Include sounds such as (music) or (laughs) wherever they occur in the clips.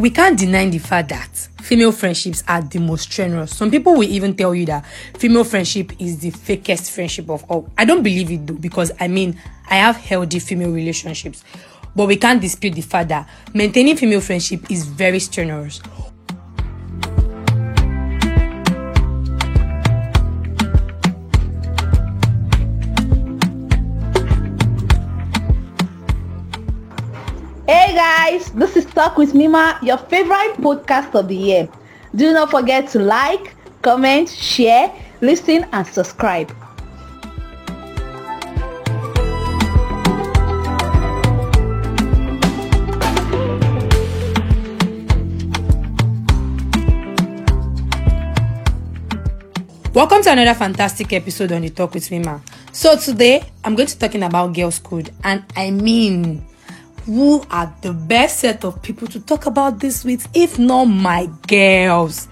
we can't deny the fact that female friendships are the most strenuous. Some people will even tell you that female friendship is the fakest friendship of all. I don't believe it though, because I mean, I have healthy female relationships. But we can't dispute the fact that maintaining female friendship is very strenuous. Guys, this is Talk with Mima, your favorite podcast of the year. Do not forget to like, comment, share, listen, and subscribe. Welcome to another fantastic episode on the Talk with Mima. So today I'm going to be talking about girls' code, and I mean, who are the best set of people to talk about this with, if not my girls?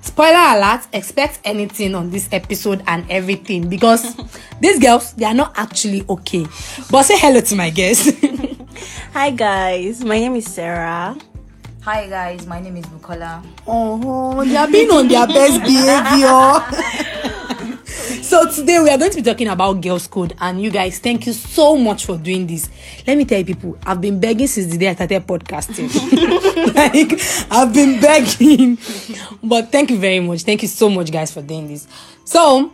Spoiler alert: expect anything on this episode and everything because (laughs) these girls they are not actually okay. But say hello to my guests. (laughs) Hi guys, my name is Sarah. Hi guys, my name is Bukola. Oh, they are being on their best behavior. (laughs) so today we are going to be talking about girls code and you guys thank you so much for doing this. Let me tell you people i've been begging since the day i started podcasting. (laughs) Like i've been begging. But thank you very much. Thank you so much guys for doing this. So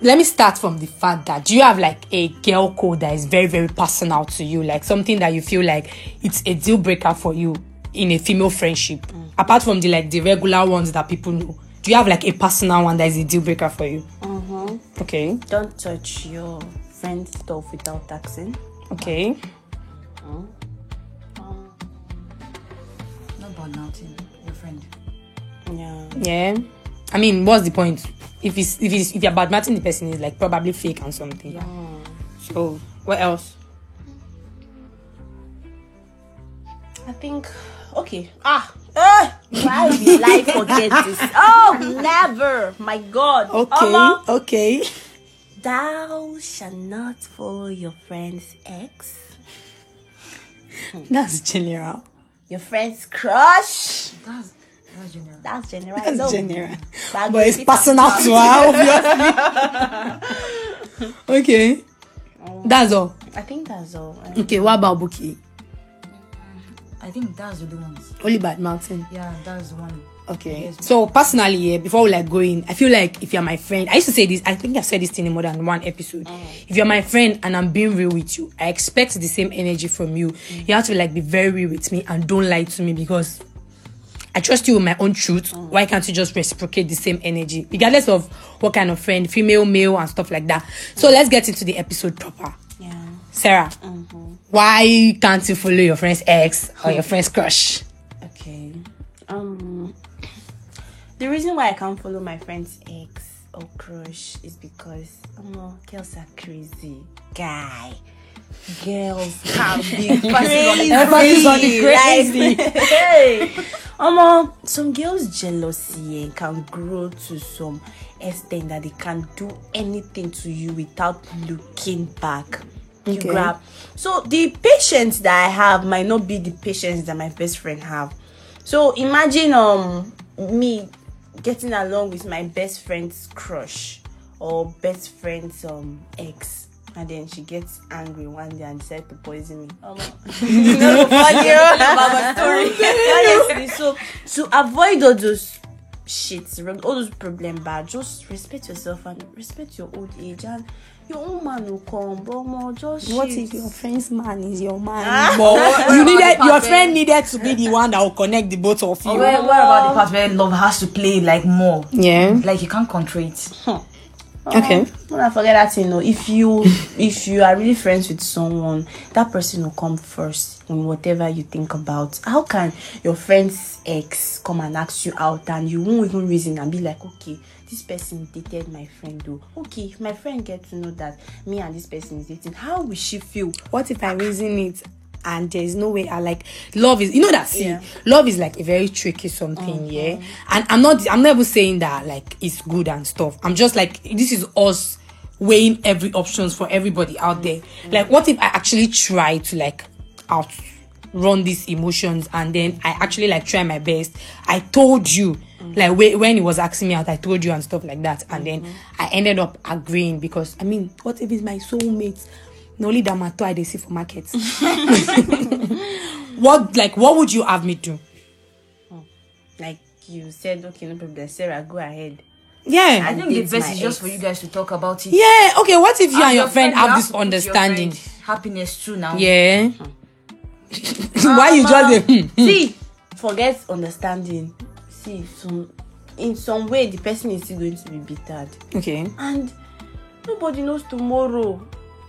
let me start from the fact that you have like a girl code that is very very personal to you? Like something that you feel like it's a deal breaker for you in a female friendship? Mm. Apart from the like the regular ones that people know do you have like a personal one that is a deal breaker for you Okay Don't touch your friend's stuff without taxing. okay No bad nothing, your friend. Yeah. yeah i mean what's the point if it's if it's if you're bad matching the person is like probably fake and something Yeah. so what else I think okay. Ah. Ah, why will I forget this? Oh, never! My God. okay Omo, okay thou shall not follow your friend's ex, (laughs) that's general your friend's crush. That's that's general. That's general. that's No. general But but it's personal to her obviously (laughs) okay that's all I think that's all. okay what about Buki? I think that's the ones. only bad mountain Yeah, that's the one. Okay. Yes. So personally, yeah, before we like going, I feel like if you're my friend, I used to say this. I think I've said this thing in more than one episode. Oh. If you're my friend and I'm being real with you, I expect the same energy from you. Mm. You have to like be very real with me and don't lie to me because I trust you with my own truth. Mm. Why can't you just reciprocate the same energy, regardless of what kind of friend, female, male, and stuff like that? So let's get into the episode proper. Yeah. Sarah, mm-hmm. Why can't you follow your friend's ex or your friend's crush? Okay. Um, the reason why I can't follow my friend's ex or crush is because um, girls are crazy. Guy, girls can be (laughs) crazy. Everybody's on the crazy. Like, hey, um, some girls' jealousy eh, can grow to some extent that they can do anything to you without looking back. You Okay. grab. So the patience that I have might not be the patience that my best friend have. So imagine um me getting along with my best friend's crush or best friend's um ex and then she gets angry one day and decides to poison me. Um, you know, funny about my story. Honestly, so to avoid all those shits, all those problem bad, just respect yourself and respect your old age and your own man will come, but more just What shit. if your friend's man is your man? Ah. But you about needed your friend needed to be the one that will connect the both of you. Where, what about the part where love has to play like more? Yeah. Like you can't control it. Um, okay. When I forget that you know If you (laughs) if you are really friends with someone, that person will come first in whatever you think about. How can your friend's ex come and ask you out and you won't even reason and be like, okay, this person dated my friend though. Okay, if my friend get to know that me and this person is dating, how will she feel? What if I reason it and there is no way I like love is you know that see Yeah. love is like a very tricky something, yeah. And I'm not I'm never saying that like it's good and stuff. I'm just like this is us weighing every options for everybody out there. Mm-hmm. Like what if I actually try to like out run these emotions and then I actually like try my best. I told you mm-hmm. like whe- when he was asking me out, I told you and stuff like that, and then mm-hmm. I ended up agreeing because I mean, what if it's my soulmate? No only that matter I they see for markets. (laughs) what like what would you have me do? Like you said, okay, no problem. Sarah, go ahead. Yeah. I think the best my is just for you guys to talk about it. yeah. Okay. What if you As and your friend you have this understanding? Happiness too now. Yeah. (laughs) Why you just say, hmm, See, forget understanding. See, some in some way the person is still going to be bittered, okay. and nobody knows tomorrow.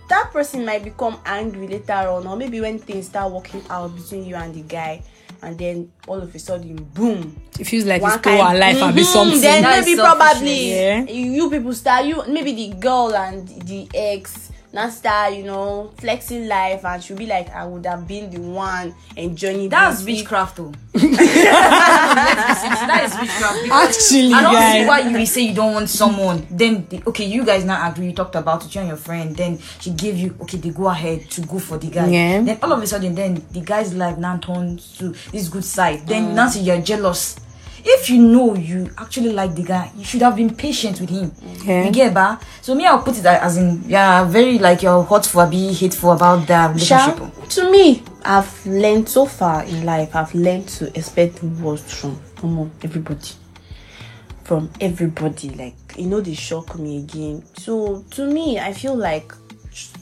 That person might become angry later on, or maybe when things start working out between you and the guy, and then all of a sudden, boom, It feels like one it's still our life and be something. Then That is maybe probably Yeah. you people start you maybe the girl and the ex now start you know flexing life and she'll be like I would have been the one enjoying That's witchcraft though. (laughs) that is witchcraft. Actually, I don't see why you will say you don't want someone. Then the, okay, you guys now agree. You talked about it, you and your friend. Then she gave you okay. They go ahead to go for the guy. Yeah. Then all of a sudden, then the guy's life now turns to this good side. Mm. Then now see you're jealous. If you know you actually like the guy, you should have been patient with him. Yeah. You get ba? So me, I'll put it as in yeah, very like you're hot for be hateful about that Sha, to me I've learned so far in life I've learned to expect the worst from from everybody from everybody like you know they shock me again so to me I feel like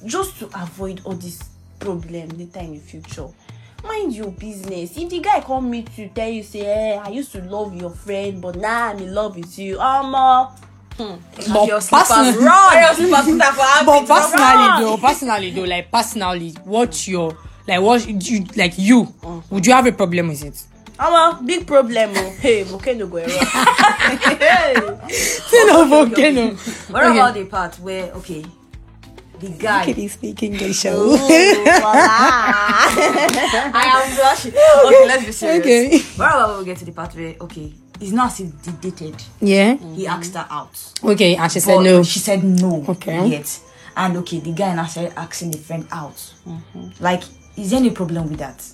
just to avoid all this problem later in the future mind your business. If the guy come meet you tell you say eh i used to love your friend but now i'm in love with you. Omo. Hmm. But personally, but personally though, personally though, like personally, what your like what you like you would you have a problem with it? omo big problem o (laughs) hey volcano go erupts (laughs) Say no volcano. What Okay. about the part where okay, the guy? Kitty speak English. Ooh, oh. (laughs) I am blushing. (laughs) Okay, let's be serious. Okay. When we get to the part where okay, it's not as if they dated. Yeah. He asked her out. Okay, and she said no. She said no. Okay. Yet. And okay, the guy now started asking the friend out. Mm-hmm. Like, is there any problem with that?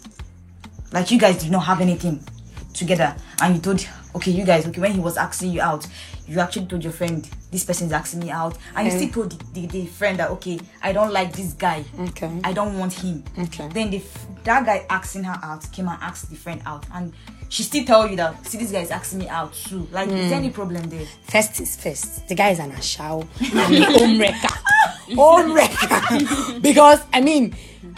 Like, you guys did not have anything together, and you told, okay, you guys, okay, when he was asking you out, you actually told your friend, this person is asking me out, and you still told the, the, the friend that, okay, I don't like this guy. Okay. I don't want him. Okay. Then the that guy asking her out came and asked the friend out, and she still tell you that see this guy is asking me out too. Like, is there hmm. any problem there? First is first. The guy is an ashao and the home wrecker. (laughs) Home wrecker. because I mean,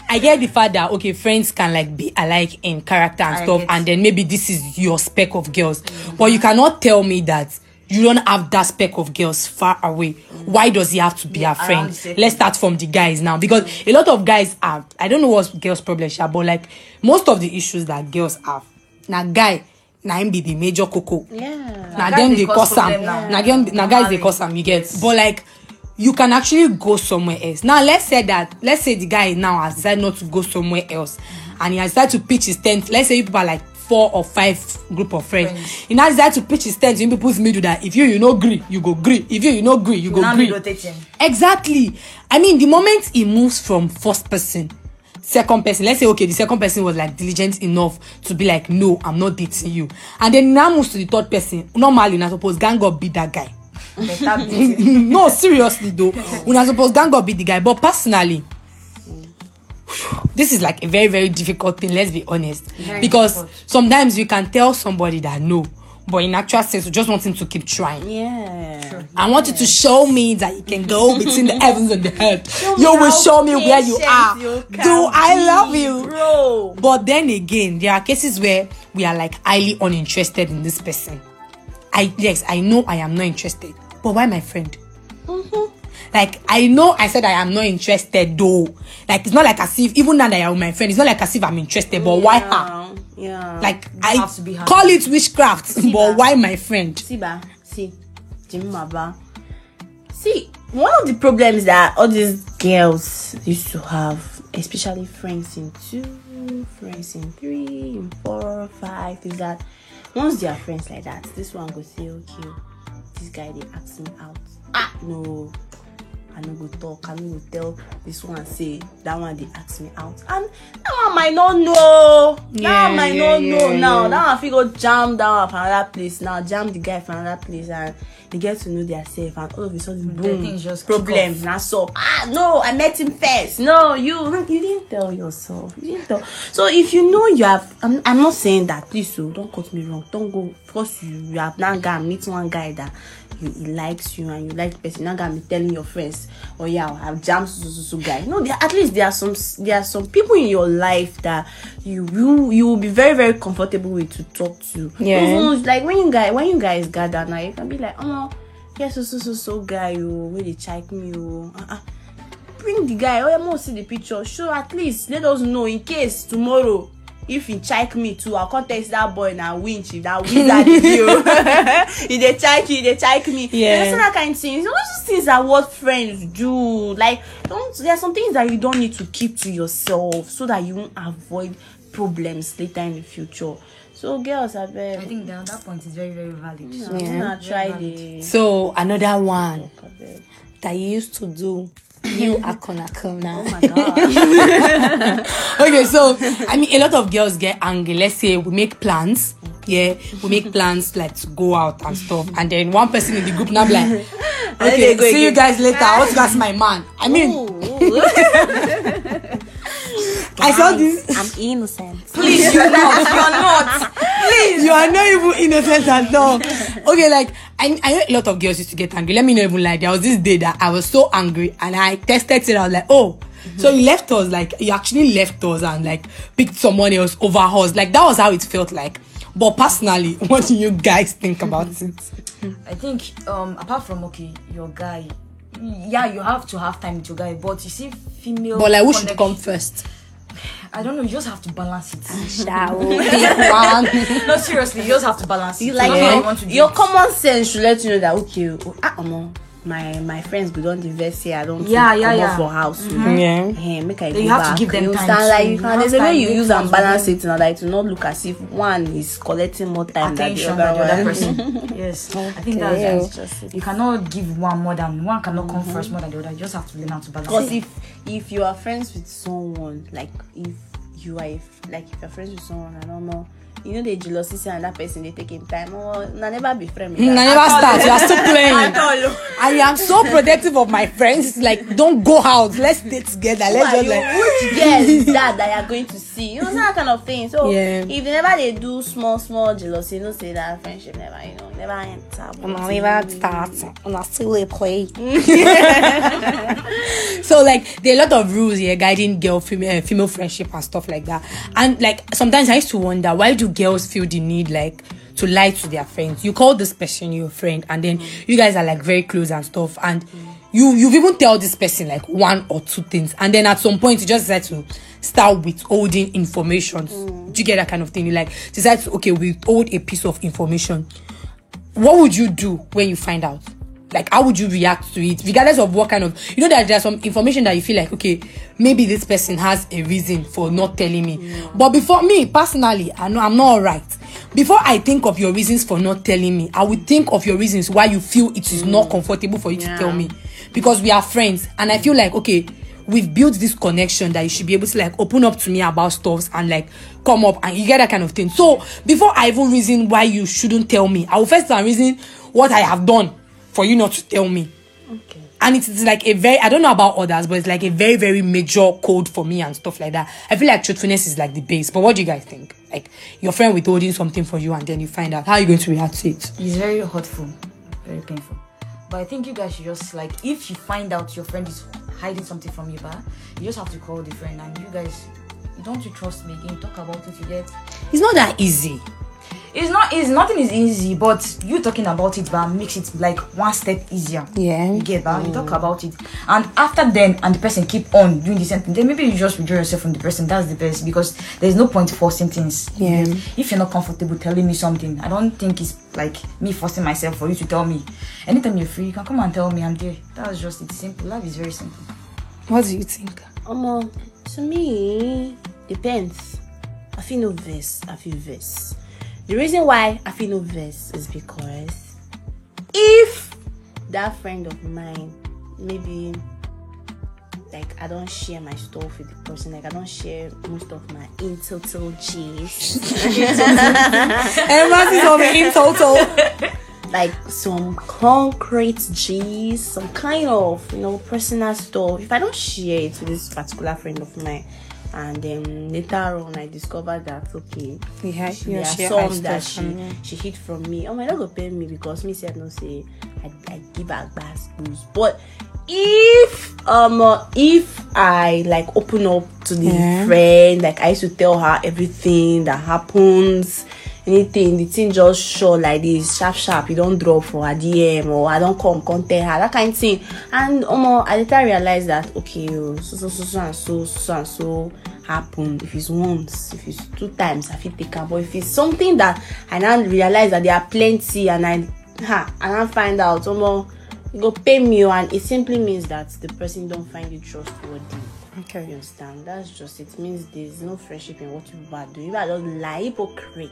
I get the fact that okay, friends can like be alike in character and I stuff, and then maybe this is your speck of girls. But you cannot tell me that you don't have that speck of girls far away. Why does he have to be Yeah, around friend? Let's start from the guys now because a lot of guys have I don't know what's girls' problem, sha, but like most of the issues that girls have, now guy, na him be the major cocoa. yeah na dem dey cause am now. na na guys dey cause am you get but like you can actually go somewhere else now let's say that let's say the guy now has decided not to go somewhere else and he has decided to pitch his tent let's say you people are like four or five group of friends. Friends. he now decide to pitch his tent in people's middle that if you you no gree you go gree. If you you no gree you go now be gree. exactly. I mean the moment he moves from first person second person let's say okay the second person was like diligent enough to be like no i'm not dating you. And then now moves to the third person. Normally na suppose gang up beat that guy. (laughs) No seriously though. Una suppose gang up beat the guy. But personally this is like a very very difficult thing let's be honest because difficult. sometimes you can tell somebody that no but in actual sense you just want him to keep trying yeah I want you to show me that you can go (laughs) between the heavens and the earth. You will show me where you are. you Do I love you? bro But then again, there are cases where we are like highly uninterested in this person. I yes, I know I am not interested. But why my friend? Mm-hmm. Like I know I said I am not interested though. Like it's not like as if even now that you're my friend, it's not like as if I'm interested. But why her? yeah, yeah Like I have to be her. call it witchcraft, but ba. why my friend? see ba see jimmy maba see one of the problems that all these girls used to have especially friends in two friends in three in four five is that once they are friends like that this one go say okay this guy they ask me out ah no i no go talk i no go tell this one say that one dey ask me out. And that one might not know. That Yeah, one might yeah, not yeah, know now. yeah. that one fit go jam that one for another place now jam the guy for another place and they get to know their self and all of a sudden boom problem na so. Ah no i met him first. No you. You didn't tell yourself. You didn't tell. So if you know you have i'm, I'm not saying that please o don't cut me wrong. Don't go because you you have now gone meet one guy that you he likes you and you like the person now gonna be telling your friends oh yeah i have jammed so so so guy no there at least there are some there are some people in your life that you you you will be very very comfortable with to talk to Yeah. Even like when you guys when you guys gather now you can be like oh yes so so so so guy oh dey check me oh uh-uh. bring the guy oya mo see the picture show at least let us know in case tomorrow if he check me too i come text that boy na winch if that wizard be o (laughs) he dey check you he dey check me Yeah. you know that kind of thing so those things are what friends do like don't there are some things that you don't need to keep to yourself so that you won't avoid problems later in the future so girls abeg I think that that point is very very valid. So, yeah. try dey So another one that you used to do. You akona kona. oh my god (laughs) okay, so I mean, a lot of girls get angry. Let's say we make plans. Yeah, we make plans like to go out and stuff, and then one person in the group now be like, (laughs) okay, they go see you guys later. I want to ask my man. I mean, (laughs) I saw this. i'm innocent Please, you're not. You're not. Please, you are not even innocent at all. Okay, like I, I know a lot of girls used to get angry. Let me not even lie. There was this day that I was so angry, and I tested it. I was like, oh. So you left us, like you actually left us and like picked someone else over us. Like that was how it felt like. But personally, (laughs) what do you guys think about (laughs) it? I think um apart from okay, your guy, yeah, you have to have time with your guy, but you see female. But like, who should come first? I don't know. You just have to balance it. Shall we pick one? no, seriously, you just have to balance it. you like That's how your, you want to do your it. common sense should let you know that okay oh, ah omo my my friends go don invest here i don Yeah, too yeah, comot yeah. for house o Yeah. Eh, make i You go have to back give them you time understand like you You can have there's a way time, you use plans and balance it na like to not look as if one is collecting more time than the attention other by the other person. (laughs) yes, I think Okay. that's Just just. You cannot give one more than one cannot come first more than the other. You just have to learn how to balance. because if if you are friends with someone like if you are if, like if you're friends with someone i don't know you know the jealousy say and that person take him time oh na never be friend with I never start. You are still (laughs) playing. Oh. I am so protective of my friends. Like, don't go out. Let's stay together. Let's just you? like. which girl is that (laughs) that you are going to see you know that kind of thing so Yeah. if they never dey do small small jealousy you know say that friendship never you know never enter Una never start. Una still dey play. (laughs) so like there are a lot of rules here guiding girl female uh, female friendship and stuff like that. And like sometimes I used to wonder why do girls feel the need like to lie to their friends? You call this person your friend, and then you guys are like very close and stuff, and you you've even tell this person like one or two things, and then at some point you just decide to start withholding information. Mm. Do you get that kind of thing? You like decide to okay withhold a piece of information what would you do when you find out? Like, how would you react to it, regardless of what kind of you know that there's some information that you feel like, okay, maybe this person has a reason for not telling me. But before me personally, I know I'm not alright. Before I think of your reasons for not telling me, I would think of your reasons why you feel it is not comfortable for you to Yeah. tell me, because we are friends, and I feel like okay. We've built this connection that you should be able to like open up to me about stuffs and like come up and you get that kind of thing. So before I even reason why you shouldn't tell me, I will first and reason what I have done for you not to tell me. okay And it's like a very I don't know about others, but it's like a very, very major code for me and stuff like that. I feel like truthfulness is like the base. But what do you guys think? Like your friend withholding something for you and then you find out how are you going to react to it? It's very hurtful, very painful. But I think you guys should just like if you find out your friend is hiding something from you, but you just have to call the friend and you guys don't you trust me again, talk about it, you get It's not that easy. It's not easy, nothing is easy, but you talking about it but makes it like one step easier. Yeah. You get that? You talk about it. And after then and the person keep on doing the same thing, then maybe you just withdraw yourself from the person. That's the best because there's no point forcing things. Yeah. If you're not comfortable telling me something, I don't think it's like me forcing myself for you to tell me. Anytime you're free, you can come and tell me I'm there. That's just it's simple. Life is very simple. What do you think? omo to me depends i feel no vex i feel vex the reason why i feel no vex is because if that friend of mine maybe like I don't share my stuff with the person. Like I don't share most of my in total G's. Emphasis on in total. (laughs) like some concrete G's, some kind of you know personal stuff. If I don't share it with this particular friend of mine, and then later on I discovered that okay, Yeah, she, there are some that she she hid from me. Oh my not go pay me because me said no say I, I give her bad booze. But if um uh, if I like open up to the Yeah. friend, like I used to tell her everything that happens, anything, the thing just show like this, sharp sharp, you don't drop for a DM or I don't come, come tell her, that kind thing. And um, I later realized that okay, oh, so so so so and so so and so happened. If it's once, if it's two times, I feel take am. But if it's something that I now realize that there are plenty and I ha, I find out, um, you go pay me, oh, and it simply means that the person don't find you trustworthy. You Okay. understand? That's just it. means there's no friendship in what you are doing. You are just lie hypocrite.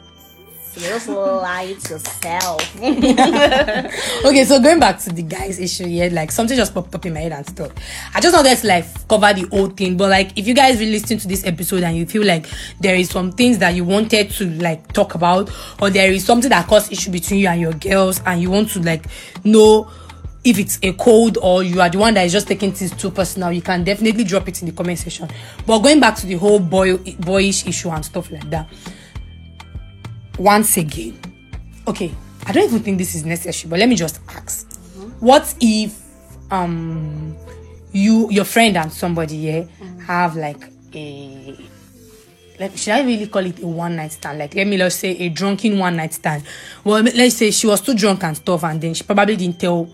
Just lie to yourself. Okay, so going back to the guys issue here, like something just popped up in my head and stuff. I just wanted to like cover the whole thing, but like if you guys really listen to this episode and you feel like there is some things that you wanted to like talk about, or there is something that caused issue between you and your girls, and you want to like know if it's a code or you are the one that is just taking things too personal, you can definitely drop it in the comment section. But going back to the whole boy boyish issue and stuff like that, once again, okay, I don't even think this is necessary, but let me just ask. What if um you your friend and somebody here have like a like should I really call it a one night stand? Like let me just say a drunken one night stand. Well let's say she was too drunk and stuff and then she probably didn't tell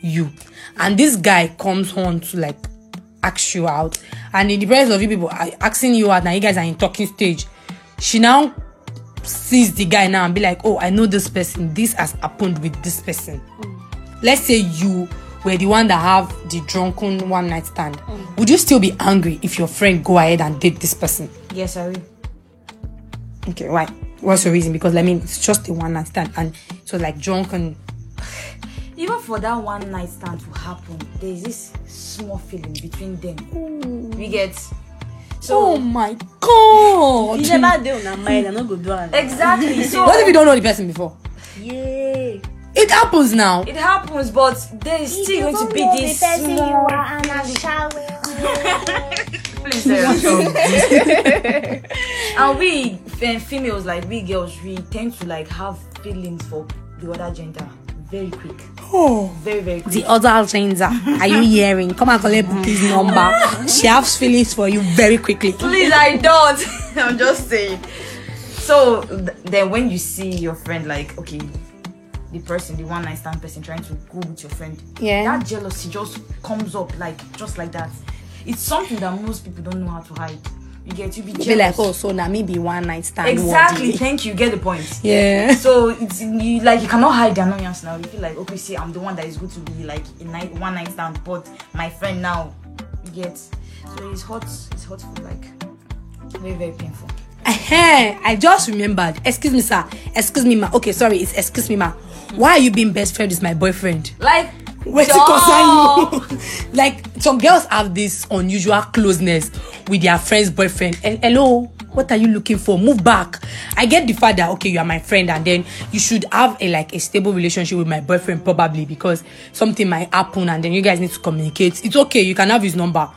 you. And this guy comes on to like ask you out and in the presence of you people asking you out now you guys are in talking stage. She now sees the guy now and be like, oh, I know this person. This has happened with this person. Mm. Let's say you were the one that have the drunken one night stand. Mm. Would you still be angry if your friend go ahead and date this person? Yes, I will. Okay, why? What's your reason? Because I mean, it's just a one night stand, and so like drunken. (sighs) Even for that one night stand to happen, there's this small feeling between them. We get so Oh my god! you never do on mind, I no go do am. exactly. (laughs) So What if you don't know the person before? Yay. It happens now. it happens, but there is still going to be this small. Please, Sarah, (laughs) (laughs) stop. and we females, like we girls, we tend to like have feelings for the other gender very quick, Oh. very very quick. The other gender, are you hearing? Come and collect mm. Buki's number. She has feelings for you very quickly. Please, I don't. (laughs) I'm just saying. So th- then, when you see your friend, like, okay, the person, the one night stand person, trying to go with your friend, Yeah. that jealousy just comes up, like, just like that. It's something that most people don't know how to hide. You get you be jealous. Be like, oh, so now me be one night stand. exactly. Thank you. Get the point. Yeah. So it's you like you cannot hide the annoyance now. You feel like okay, see, I'm the one that is good to be like a night one night stand, but my friend now, you get. So it's hot. It's hot for like very very painful. I just remembered. Excuse me, sir. Excuse me, ma. Okay, sorry. It's excuse me, ma. Why are you being best friend with my boyfriend? Like Dog. concern you. (laughs) like some girls have this unusual closeness with their friend's boyfriend. Eh, Hello, what are you looking for? Move back. I get the fact that okay, you are my friend, and then you should have a like a stable relationship with my boyfriend probably because something might happen, and then you guys need to communicate. It's okay, you can have his number,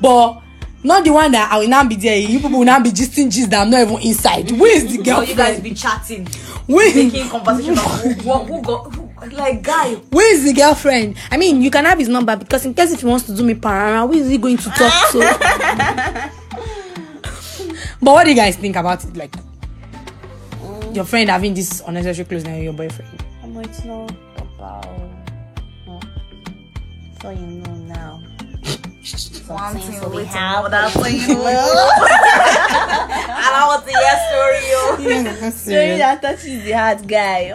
but. Not the one that I will now be there. You people will now be gisting gist that I'm not even inside. Where is the (laughs) So girlfriend? you guys be chatting, Where- making conversation of who, who, who got like guy. Where is the girlfriend? I mean, you can have his number because in case if he wants to do me parara, where is he going to talk to? (laughs) but what do you guys think about it? Like your friend having this unnecessary closeness with your boyfriend. Um, it's not about. No. So you know now. One things thing will be leads to happening. another thing. And I want to hear story. yo. Story that touches the heart, guy.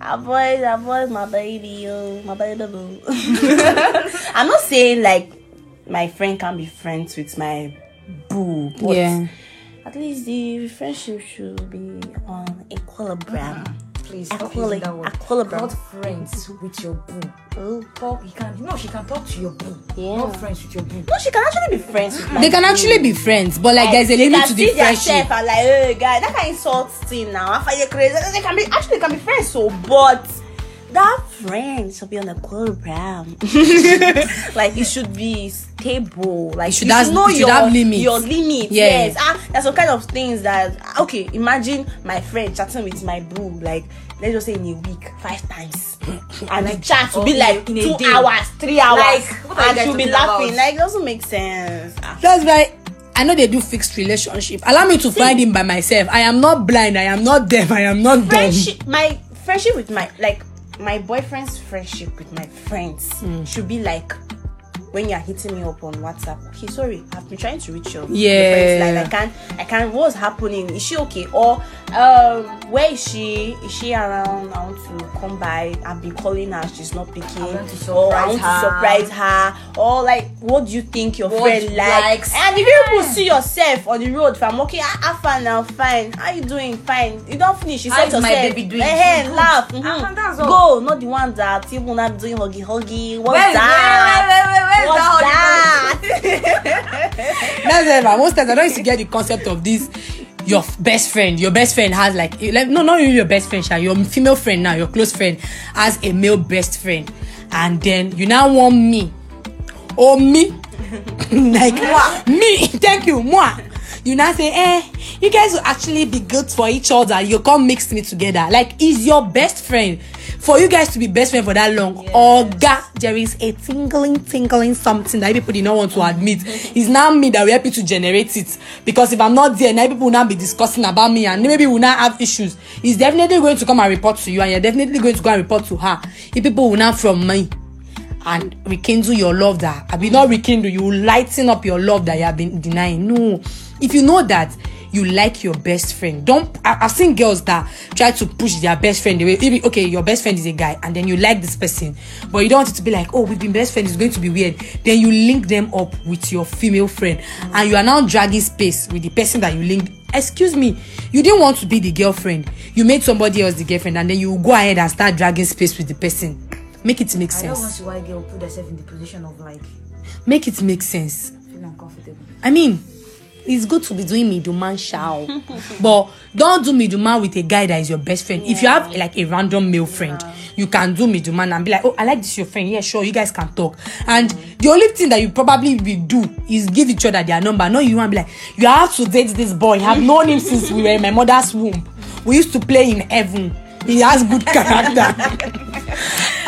Um, avoid, avoid my baby, yo, my baby boo. (laughs) I'm not saying like my friend can't be friends with my boo, but at least the friendship should be on equilibrium. Please stop using that word. Not friends with your boo. Oh. Talk, you can, no, she can talk to your boo. Yeah. Not friends with your boo. No, she can actually be friends with my They can actually be friends, but like there's a they limit to the friendship. like, hey, guy, that kind of insult thing now. I find it crazy. They can be actually they can be friends, so but that friend should be on the equilibrium. (laughs) like it should be stable. Like should you have- should know should your limits. your limits. Yeah. Yes. Ah, there's some kind of things that okay. Imagine my friend chatting with my boo like let's just say in a week five times, (laughs) and the chat will be like in a two day. hours, three hours, Like, what are you and she'll be laughing. about? Like it doesn't make sense. Ah. That's why I know they do fixed relationship. Allow me to find him by myself. I am not blind. I am not deaf. I am not dumb. my friendship with my like my boyfriend's friendship with my friends Hmm. should be like when you're hitting me up on WhatsApp. Okay, sorry, I've been trying to reach your Yeah. Like I can't, I can't. What's happening? Is she okay? Or um, where is she? Is she around? I want to come by. I've been calling her. She's not picking. want to or I surprise want her. to surprise her. Or like, what do you think your What friend likes? likes. And if you people see yourself on the road, if I'm okay, I, I fine now, fine. How you doing? Fine. You don't finish. You said yourself. my baby doing? Eh, She's good. laugh. Ah, mhm. all. Go, not the one that even not doing huggy huggy. What's is- that? where- where- where- where is that that? That's why most times I don't used to get the concept of this. Your best friend, your best friend has like, like no, not even your best friend, Sha, your female friend now, your close friend has a male best friend, and then you now want me, or me, (laughs) like me. Thank you, moi. You now say, eh, you guys will actually be good for each other. You come mix me together. Like, is your best friend for you guys to be best friend for that long? Or ga, there is a tingling, tingling something that people did not want to admit. It's now me that will help you to generate it. Because if I'm not there, now people will now be discussing about me and maybe we'll now have issues. It's definitely going to come and report to you, and you're definitely going to go and report to her. If people will now from me and rekindle your love that I mean not rekindle you will lighten up your love that you have been denying no if you know that you like your best friend. Don't I, i've seen girls that try to push their best friend away. Maybe, okay your best friend is a guy and then you like this person but you don't want it to be like oh we've been best friends it's going to be weird. Then you link them up with your female friend and you are now dragging space with the person that you linked. Excuse me you didn't want to be the girlfriend. You made somebody else the girlfriend and then you go ahead and start dragging space with the person. Make it make I don't sense. want to why girl put herself in the position of like make it make sense. feeling uncomfortable. i mean it's good to be doing middleman shao. But don't do middleman with a guy that is your best friend. If you have like a random male friend you can do middleman and be like oh i like this your friend. Yeah sure you guys can talk. And the only thing that you probably will do is give each other their number. No you want to be like you have to date this boy. I've known him since we were in my mother's womb. We used to play in heaven. He has good character (laughs)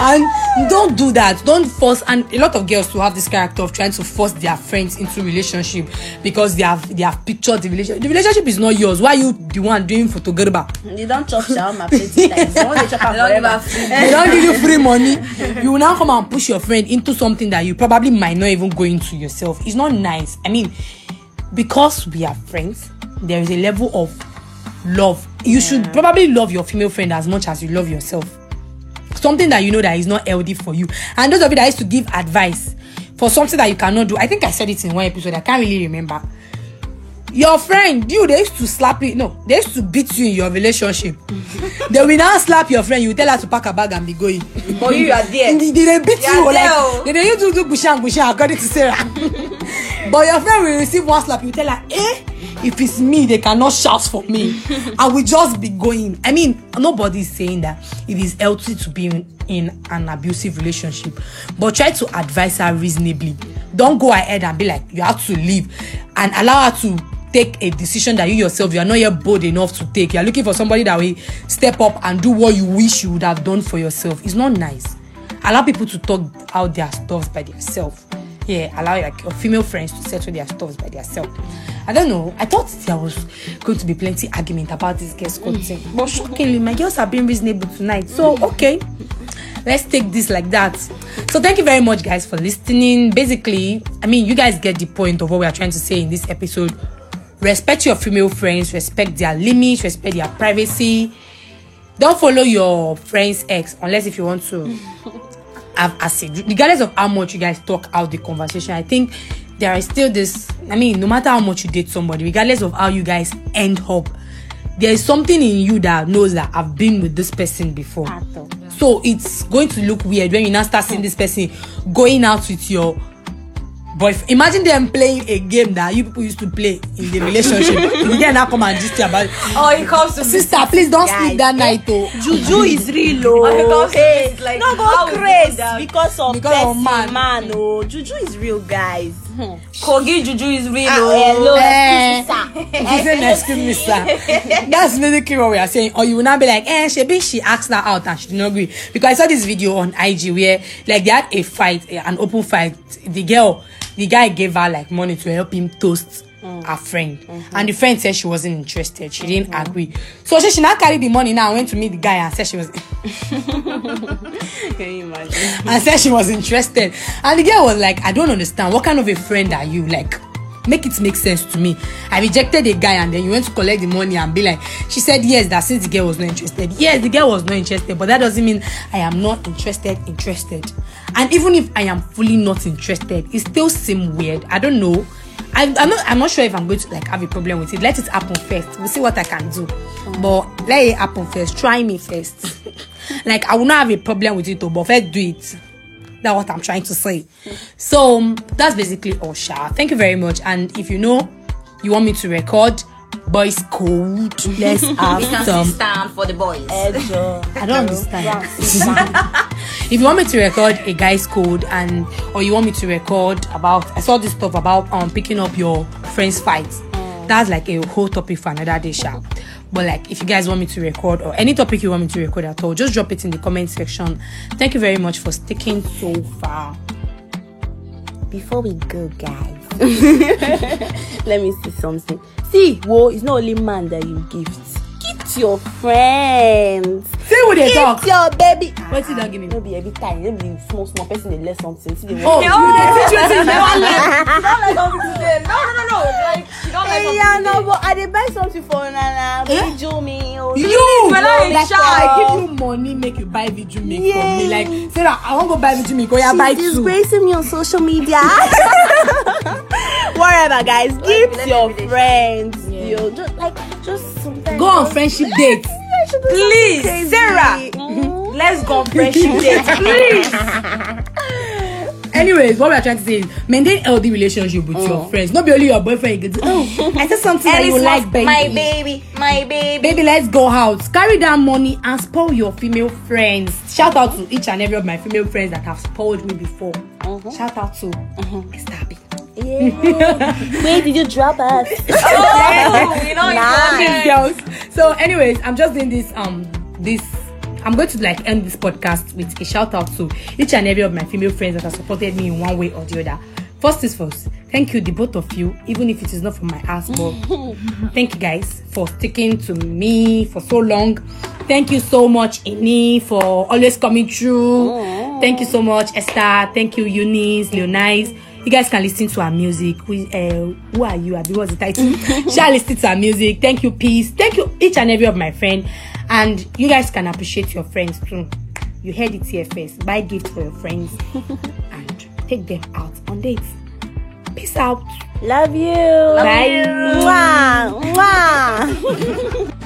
and don't do that. Don't force and a lot of girls to have this character of trying to force their friends into relationship because they have they have pictured the relationship. The relationship is not yours. Why you the one doing photographer You don't chop shawarma plenty times. You want to chop am (laughs) forever. (laughs) they don't give you free money. You will now come and push your friend into something that you probably might not even go into yourself. It's not nice. I mean because we are friends there is a level of love. You should probably love your female friend as much as you love yourself something that you know that is not healthy for you. And those of you that used to give advice for something that you cannot do i think i said it in one episode i can't really remember. Your friend you they used to slap you no they used to beat you in your relationship. (laughs) They will now slap your friend you tell her to pack her bag and be going. But you are there. they they beat You you there, like oh. they dey use you do gushan gushan according to sarah. (laughs) But your friend will receive one slap you tell her eh if it's me they cannot shout for me. (laughs) I will just be going. I mean nobody is saying that it is healthy to be in, in an abusive relationship. But try to advise her reasonably. Don't go ahead and be like you have to leave. And allow her to take a decision that you yourself you are not yet bold enough to take. You are looking for somebody that will step up and do what you wish you would have done for yourself. It's not nice. Allow people to talk out their stuff by themselves yeah allow like your female friends to settle their stuffs by themselves. I don't know. I thought there was going to be plenty argument about this girls code thing but shockingly my girls are being reasonable tonight. So okay. Let's take this like that. So thank you very much guys for listening. Basically i mean you guys get the point of what we are trying to say in this episode. Respect your female friends respect their limits respect their privacy. Don't follow your friend's ex unless if you want to (laughs) have acid regardless of how much you guys talk out the conversation i think there is still this i mean no matter how much you date somebody regardless of how you guys end up there is something in you that knows that I've been with this person before. So it's going to look weird when you now start seeing this person going out with your boyfriend. Imagine them playing a game that you people used to play in the relationship. the girl now come and just you about it. Oh, it comes to Sister, please don't sleep that night, oh. Juju is real, Oh, oh. because Hey, it's like, no go crazy that- because of Because of man. man. oh. Juju is real, guys. Kogi Juju is real. Ah, oh. hello, Eh. excuse me, sir. Excuse me, sir. That's basically what we are saying. Or you will not be like, eh, Shebi, she asked her out and she did not agree. Because I saw this video on IG where, like, they had a fight, eh, an open fight. The girl, the guy gave her, like, money to help him toast her friend. And the friend said she wasn't interested. She didn't agree. So she, she now carried the money now went to meet the guy and said she was, (laughs) Can you imagine? (laughs) and said she was interested. And the girl was like, I don't understand. What kind of a friend are you? Like, make it make sense to me. I rejected a guy and then you went to collect the money and be like, she said yes, that since the girl was not interested. Yes, the girl was not interested, but that doesn't mean I am not interested, interested. And even if I am fully not interested, it still seem weird. I don't know. I, I'm not. I'm not sure if I'm going to like have a problem with it. Let it happen first. We'll see what I can do. But let it happen first. Try me first. (laughs) like I will not have a problem with it, though, but first do it. That's what I'm trying to say. So um, that's basically all, Sha. Thank you very much. And if you know you want me to record boys code, (laughs) let's have We some. stand for the boys. I don't understand. (laughs) if you want me to record a guy's code and or you want me to record about I saw this stuff about um picking up your friend's fights. That's like a whole topic for another day, sha. But like if you guys want me to record or any topic you want me to record at all, just drop it in the comment section. Thank you very much for sticking so far. Before we go, guys, (laughs) let me see something. See, wo, it's not only man that you gift. Gift your friends. See who they talk. Gift your baby. You don't give me? No be every time. No be small, small person they learn something. See, they Oh, want- you dey teach wetin you never learn. something (laughs) today. No, no, no, no. Like, she don't like Hey, something yeah, today. no, but I dey buy something for Nana. Eh? Video me. oh. You, I like, shy. I give you money, make you buy video make for me. Like, Sarah, I want go buy make. Oh, yeah, buy two. disgracing me on social media. (laughs) Whatever, guys. Gift let your me be the- friends. Yo, just like just sometimes. Go on friendship dates. (laughs) Please, Sarah. Mm. Let's go on friendship (laughs) date. Please. (laughs) Anyways, what we are trying to say is maintain healthy relationship with your mm. friends. Not be only your boyfriend. You get to, oh, I said something that you it's like, baby. my baby, my baby. Baby, let's go out. Carry that money and spoil your female friends. Shout out to each and every of my female friends that have spoiled me before. Mm-hmm. Shout out to mm-hmm. Esther Abi. Yeah. Where did you drop us? (laughs) Oh, you know, Nice. Girls. So, anyways, I'm just doing this. Um, this. I'm going to like end this podcast with a shout out to each and every of my female friends that have supported me in one way or the other. First is first, thank you, the both of you, even if it is not from my ass, but (laughs) thank you guys for sticking to me for so long. Thank you so much, Ini, for always coming through. Thank you so much, Esther. Thank you, Eunice, Leonice. You guys can listen to our music. Who, uh, who are you? Abi, what's the title? (laughs) Shall listen to our music. Thank you, peace. Thank you, each and every of my friend. And you guys can appreciate your friends too. You heard it here first. Buy gifts for your friends (laughs) and take them out on dates. Peace out. Love you. Bye. Mwah. Mwah. (laughs)